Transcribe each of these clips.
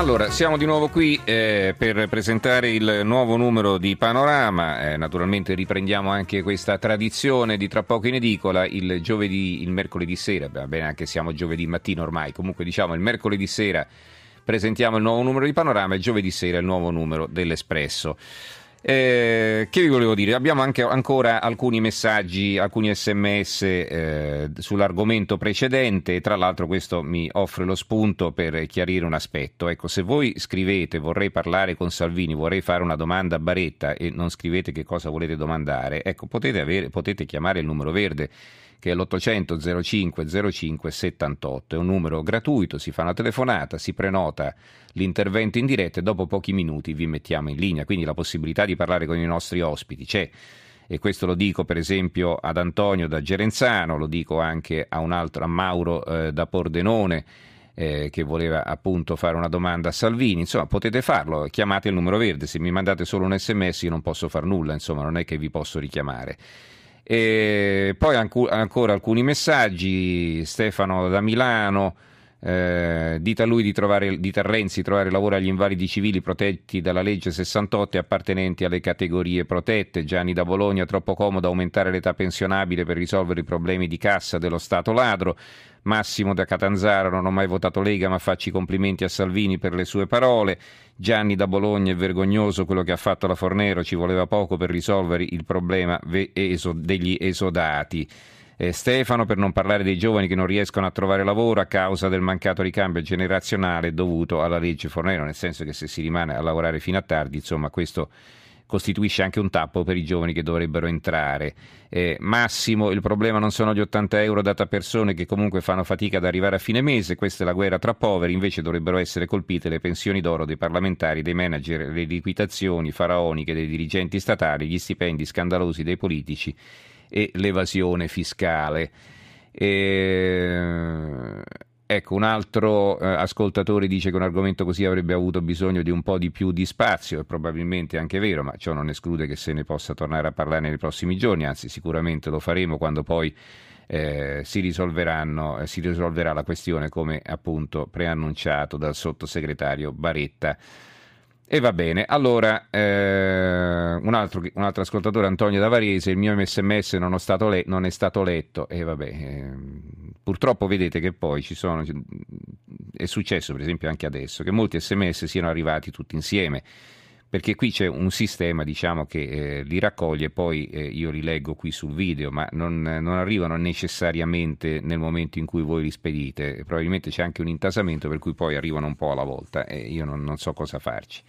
Allora, siamo di nuovo qui eh, per presentare il nuovo numero di Panorama. Eh, naturalmente riprendiamo anche questa tradizione di tra poco in edicola il giovedì, il mercoledì sera. Va bene, anche siamo giovedì mattino ormai. Comunque, diciamo il mercoledì sera presentiamo il nuovo numero di Panorama e giovedì sera il nuovo numero dell'Espresso. Eh, che vi volevo dire? Abbiamo anche ancora alcuni messaggi, alcuni sms eh, sull'argomento precedente e tra l'altro questo mi offre lo spunto per chiarire un aspetto. Ecco, se voi scrivete vorrei parlare con Salvini, vorrei fare una domanda a Baretta e non scrivete che cosa volete domandare, ecco, potete, avere, potete chiamare il numero verde che è l'800 05 05 78. È un numero gratuito, si fa una telefonata, si prenota l'intervento in diretta e dopo pochi minuti vi mettiamo in linea. Quindi la possibilità di parlare con i nostri ospiti c'è. E questo lo dico per esempio ad Antonio da Gerenzano, lo dico anche a un altro, a Mauro eh, da Pordenone. Eh, che voleva appunto fare una domanda a Salvini, insomma potete farlo, chiamate il numero verde, se mi mandate solo un sms io non posso far nulla, insomma non è che vi posso richiamare. E poi ancora alcuni messaggi, Stefano da Milano, eh, dite a lui di trovare, dite a trovare lavoro agli invalidi civili protetti dalla legge 68 e appartenenti alle categorie protette. Gianni da Bologna, troppo comodo aumentare l'età pensionabile per risolvere i problemi di cassa dello Stato ladro. Massimo da Catanzaro, non ho mai votato Lega, ma faccio i complimenti a Salvini per le sue parole. Gianni da Bologna è vergognoso quello che ha fatto la Fornero, ci voleva poco per risolvere il problema degli esodati. Eh, Stefano, per non parlare dei giovani che non riescono a trovare lavoro a causa del mancato ricambio generazionale dovuto alla legge Fornero, nel senso che se si rimane a lavorare fino a tardi, insomma, questo costituisce anche un tappo per i giovani che dovrebbero entrare. Eh, Massimo, il problema non sono gli 80 euro dati a persone che comunque fanno fatica ad arrivare a fine mese, questa è la guerra tra poveri, invece dovrebbero essere colpite le pensioni d'oro dei parlamentari, dei manager, le liquidazioni faraoniche dei dirigenti statali, gli stipendi scandalosi dei politici e l'evasione fiscale. E Ecco, un altro eh, ascoltatore dice che un argomento così avrebbe avuto bisogno di un po' di più di spazio, è probabilmente anche vero, ma ciò non esclude che se ne possa tornare a parlare nei prossimi giorni, anzi sicuramente lo faremo quando poi eh, si, eh, si risolverà la questione come appunto preannunciato dal sottosegretario Baretta. E va bene, allora eh, un, altro, un, altro, ascoltatore, Antonio da Varese, il mio sms non, le, non è stato letto. E vabbè, eh, purtroppo vedete che poi ci sono, è successo per esempio anche adesso, che molti sms siano arrivati tutti insieme perché qui c'è un sistema diciamo, che eh, li raccoglie poi eh, io li leggo qui sul video, ma non, non, arrivano necessariamente nel momento in cui voi li spedite, probabilmente c'è anche un intasamento per cui poi arrivano un po' alla volta e io non, non so cosa farci.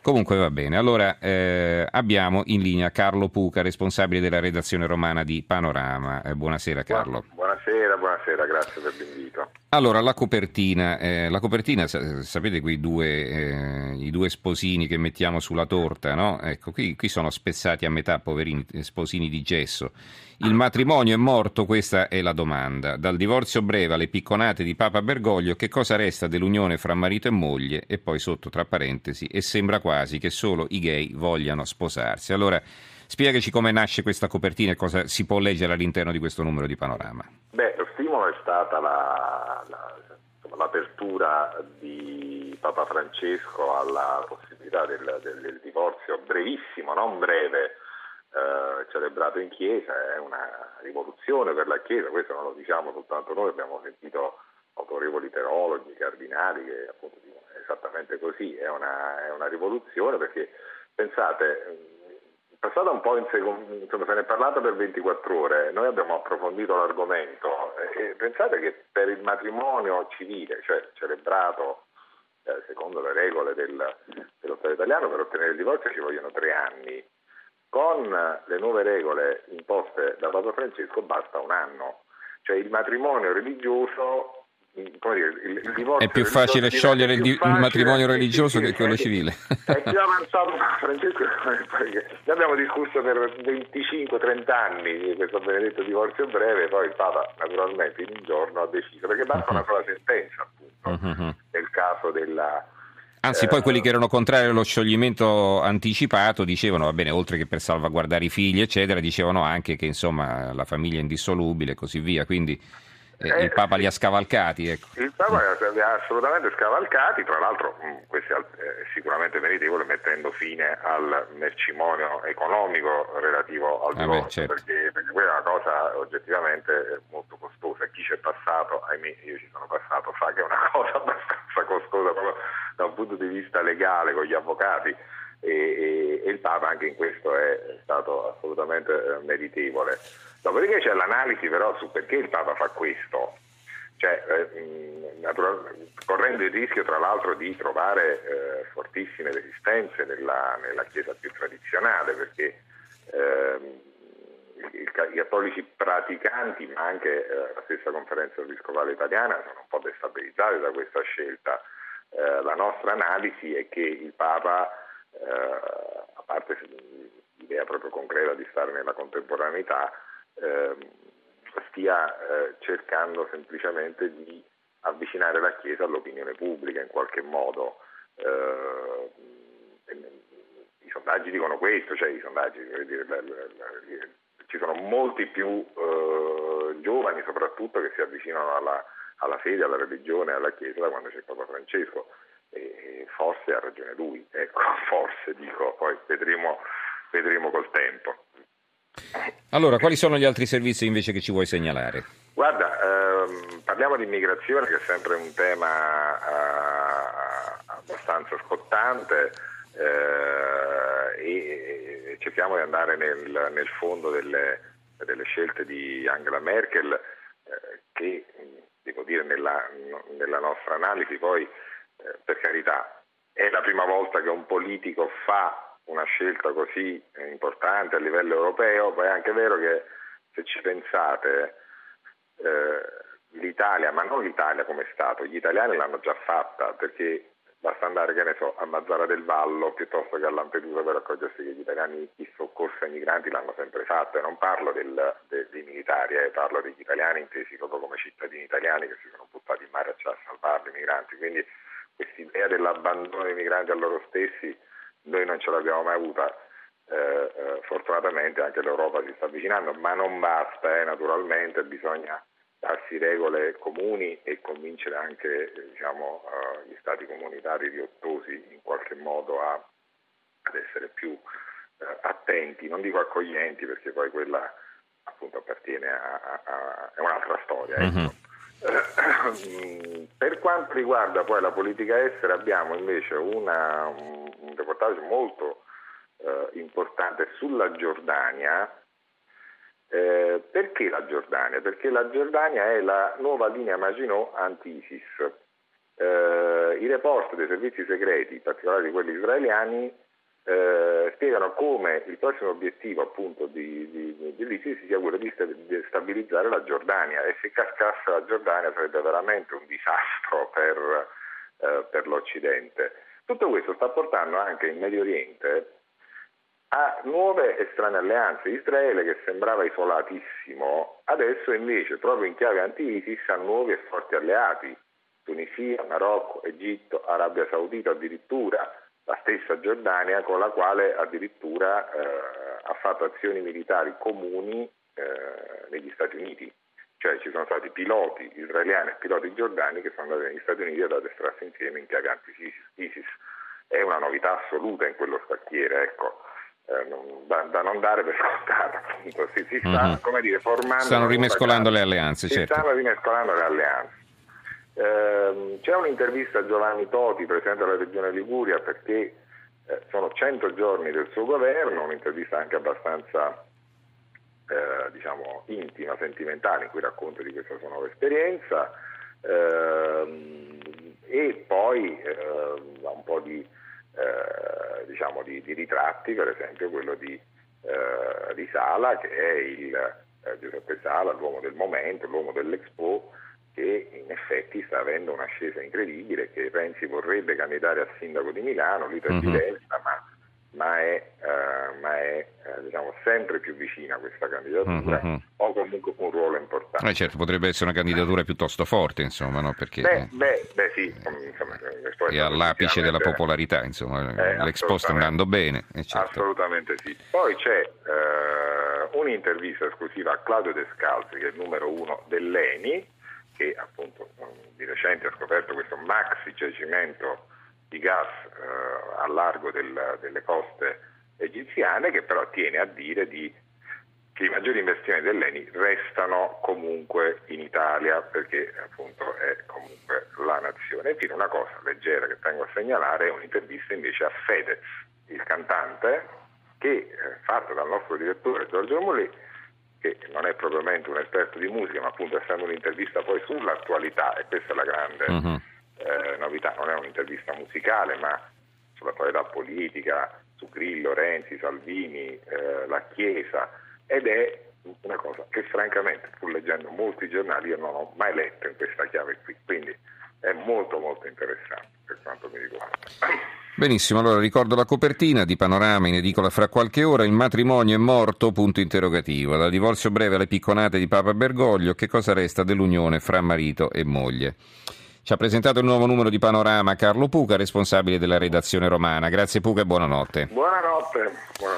Comunque va bene, allora eh, abbiamo in linea Carlo Puca, responsabile della redazione romana di Panorama. Eh, buonasera Carlo. Buonasera, buonasera, grazie per l'invito. Allora, la copertina, eh, la copertina sapete quei due, eh, i due sposini che mettiamo sulla torta, no? Ecco, qui, qui sono spezzati a metà, poverini, sposini di gesso. Il matrimonio è morto, questa è la domanda. Dal divorzio breve alle picconate di Papa Bergoglio, che cosa resta dell'unione fra marito e moglie? E poi sotto, tra parentesi, e sembra quasi che solo i gay vogliano sposarsi. Allora, spiegaci come nasce questa copertina e cosa si può leggere all'interno di questo numero di panorama. Beh, stata la, la, l'apertura di Papa Francesco alla possibilità del, del, del divorzio brevissimo, non breve, eh, celebrato in chiesa, è una rivoluzione per la chiesa, questo non lo diciamo soltanto noi, abbiamo sentito autorevoli teologi, cardinali che appunto dicono esattamente così, è una, è una rivoluzione perché pensate, passata un po' in secondo, insomma se ne è parlato per 24 ore, noi abbiamo approfondito l'argomento e pensate che per il matrimonio civile, cioè celebrato eh, secondo le regole del, dello Stato italiano, per ottenere il divorzio ci vogliono tre anni. Con le nuove regole imposte da Papa Francesco basta un anno, cioè il matrimonio religioso dire, il, il divorzio È più facile sciogliere il, più il matrimonio facile, religioso sì, che sì, quello sì. civile. È più avanzato Francesco, ne abbiamo discusso per 25-30 anni di questo benedetto divorzio breve, poi il Papa naturalmente in un giorno ha deciso, perché basta una sola sentenza appunto, Mhm. nel caso della... Anzi, eh, poi quelli che erano contrari allo scioglimento anticipato dicevano, va bene, oltre che per salvaguardare i figli, eccetera, dicevano anche che insomma la famiglia è indissolubile e così via. Quindi eh, Eh, il Papa li ha scavalcati. Ecco. Il Papa li ha assolutamente scavalcati, tra l'altro mh, questo è eh, sicuramente meritevole mettendo fine al mercimonio economico relativo al Ah beh, divorzio, certo. perché, perché quella è una cosa oggettivamente molto costosa. Chi c'è passato, ahimè io ci sono passato, sa che è una cosa abbastanza costosa proprio da un punto di vista legale con gli avvocati e, e- il Papa anche in questo è stato assolutamente eh, meritevole. Dopodiché c'è l'analisi però su perché il Papa fa questo, cioè, eh, correndo il rischio tra l'altro di trovare eh, fortissime resistenze nella, nella Chiesa più tradizionale, perché il- i cattolici praticanti, ma anche eh, la stessa conferenza episcopale italiana, sono un po' destabilizzati da questa scelta. Eh, la nostra analisi è che il Papa, eh, a parte l'idea proprio concreta di stare nella contemporaneità, ehm, stia eh, cercando semplicemente di avvicinare la Chiesa all'opinione pubblica in qualche modo. Eh, I sondaggi dicono questo, cioè sondaggi, dire, la- la- la- ci sono molti più eh, giovani soprattutto che si avvicinano alla, alla fede, alla religione, alla Chiesa da quando c'è Papa Francesco e forse ha ragione lui, ecco, forse dico, poi vedremo, vedremo col tempo. Allora, quali sono gli altri servizi invece che ci vuoi segnalare? Guarda, ehm, parliamo di immigrazione che è sempre un tema eh, abbastanza scottante eh, e, e cerchiamo di andare nel, nel fondo delle, delle scelte di Angela Merkel eh, che, devo dire, nella, nella nostra analisi poi, eh, per carità, è la prima volta che un politico fa una scelta così eh, importante a livello europeo, poi è anche vero che se ci pensate eh, l'Italia, ma non l'Italia come Stato, gli italiani l'hanno già fatta perché basta andare, so, a Mazzara del Vallo piuttosto che a Lampedusa per accorgersi che gli italiani il soccorso ai migranti l'hanno sempre fatto e non parlo del- de- dei militari, eh, parlo degli italiani intesi proprio come cittadini italiani che si sono buttati in mare a salvare i migranti, quindi quest'idea dell'abbandono dei migranti a loro stessi noi non ce l'abbiamo mai avuta. Eh, eh, fortunatamente anche l'Europa si sta avvicinando, ma non basta, eh, naturalmente bisogna darsi regole comuni e convincere anche diciamo, eh, gli stati comunitari riottosi in qualche modo a, ad essere più eh, attenti, non dico accoglienti perché poi quella appunto appartiene a, a- a- è un'altra storia. ecco. Eh, Per quanto riguarda poi la politica estera abbiamo invece una- un, un reportage molto eh, importante sulla Giordania. Eh, perché la Giordania? Perché la Giordania è la nuova linea Maginot anti-ISIS. Eh, I report dei servizi segreti, in particolare di quelli israeliani, eh, spiegano come il prossimo obiettivo appunto di, di, dell'ISIS sia quello di sta- di stabilizzare la Giordania e se cascasse la Giordania sarebbe veramente un disastro per, eh, per l'Occidente. Tutto questo sta portando anche in Medio Oriente a nuove e strane alleanze. Israele, che sembrava isolatissimo, adesso invece, proprio in chiave anti-ISIS, ha nuovi e forti alleati. Tunisia, Marocco, Egitto, Arabia Saudita addirittura, la stessa Giordania con la quale addirittura eh, ha fatto azioni militari comuni eh, negli Stati Uniti. Cioè ci sono stati piloti israeliani e piloti giordani che sono andati negli Stati Uniti ad addestrarsi insieme in chiave anti-ISIS. È una novità assoluta in quello scacchiere, ecco. Eh, non- da, da non dare per scontato, appunto. Si, si sta, Mhm. come dire, formando. Stanno rimescolando le alleanze, si certo. stanno rimescolando le alleanze. Ehm, c'è un'intervista a Giovanni Toti, presidente della regione Liguria, perché eh, sono 100 giorni del suo governo, un'intervista anche abbastanza eh, diciamo, intima, sentimentale, in cui racconta di questa sua nuova esperienza. Ehm, e poi eh, un po' di, eh, diciamo di, di ritratti, per esempio quello di, eh, di Sala, che è il eh, Giuseppe Sala, l'uomo del momento, l'uomo dell'Expo, in effetti sta avendo un'ascesa incredibile, che Renzi vorrebbe candidare a sindaco di Milano, lì per Mhm. Fidenza, ma, ma è, eh, ma è, eh, diciamo, sempre più vicina a questa candidatura Mhm. o comunque un ruolo importante. Eh, certo, potrebbe essere una candidatura piuttosto forte, insomma, no? Perché Beh, beh, beh, sì, insomma, è all'apice della popolarità, insomma, Eh, l'Expo sta andando bene. eh, certo. Assolutamente sì. Poi c'è eh, un'intervista esclusiva a Claudio Descalzi, che è il numero uno dell'ENI, che appunto eh, di recente ha scoperto questo maxi giacimento di gas eh, a largo del- delle coste egiziane, che però tiene a dire di che i maggiori investimenti dell'ENI restano comunque in Italia perché appunto è comunque la nazione. E infine una cosa leggera che tengo a segnalare è un'intervista invece a Fedez, il cantante, che eh, fatta dal nostro direttore Giorgio Molì, che non è propriamente un esperto di musica, ma appunto essendo un'intervista poi sull'attualità, e questa è la grande Mhm. eh, novità, non è un'intervista musicale, ma sull'attualità politica, su Grillo, Renzi, Salvini, eh, la Chiesa, ed è una cosa che francamente, pur leggendo molti giornali, io non ho mai letto in questa chiave qui, quindi è molto molto interessante per quanto mi riguarda. Benissimo, allora ricordo la copertina di Panorama in edicola fra qualche ora, il matrimonio è morto, punto interrogativo, dal divorzio breve alle picconate di Papa Bergoglio, che cosa resta dell'unione fra marito e moglie? Ci ha presentato il nuovo numero di Panorama Carlo Puca, responsabile della redazione romana. Grazie Puca e buonanotte. Buonanotte, buonanotte.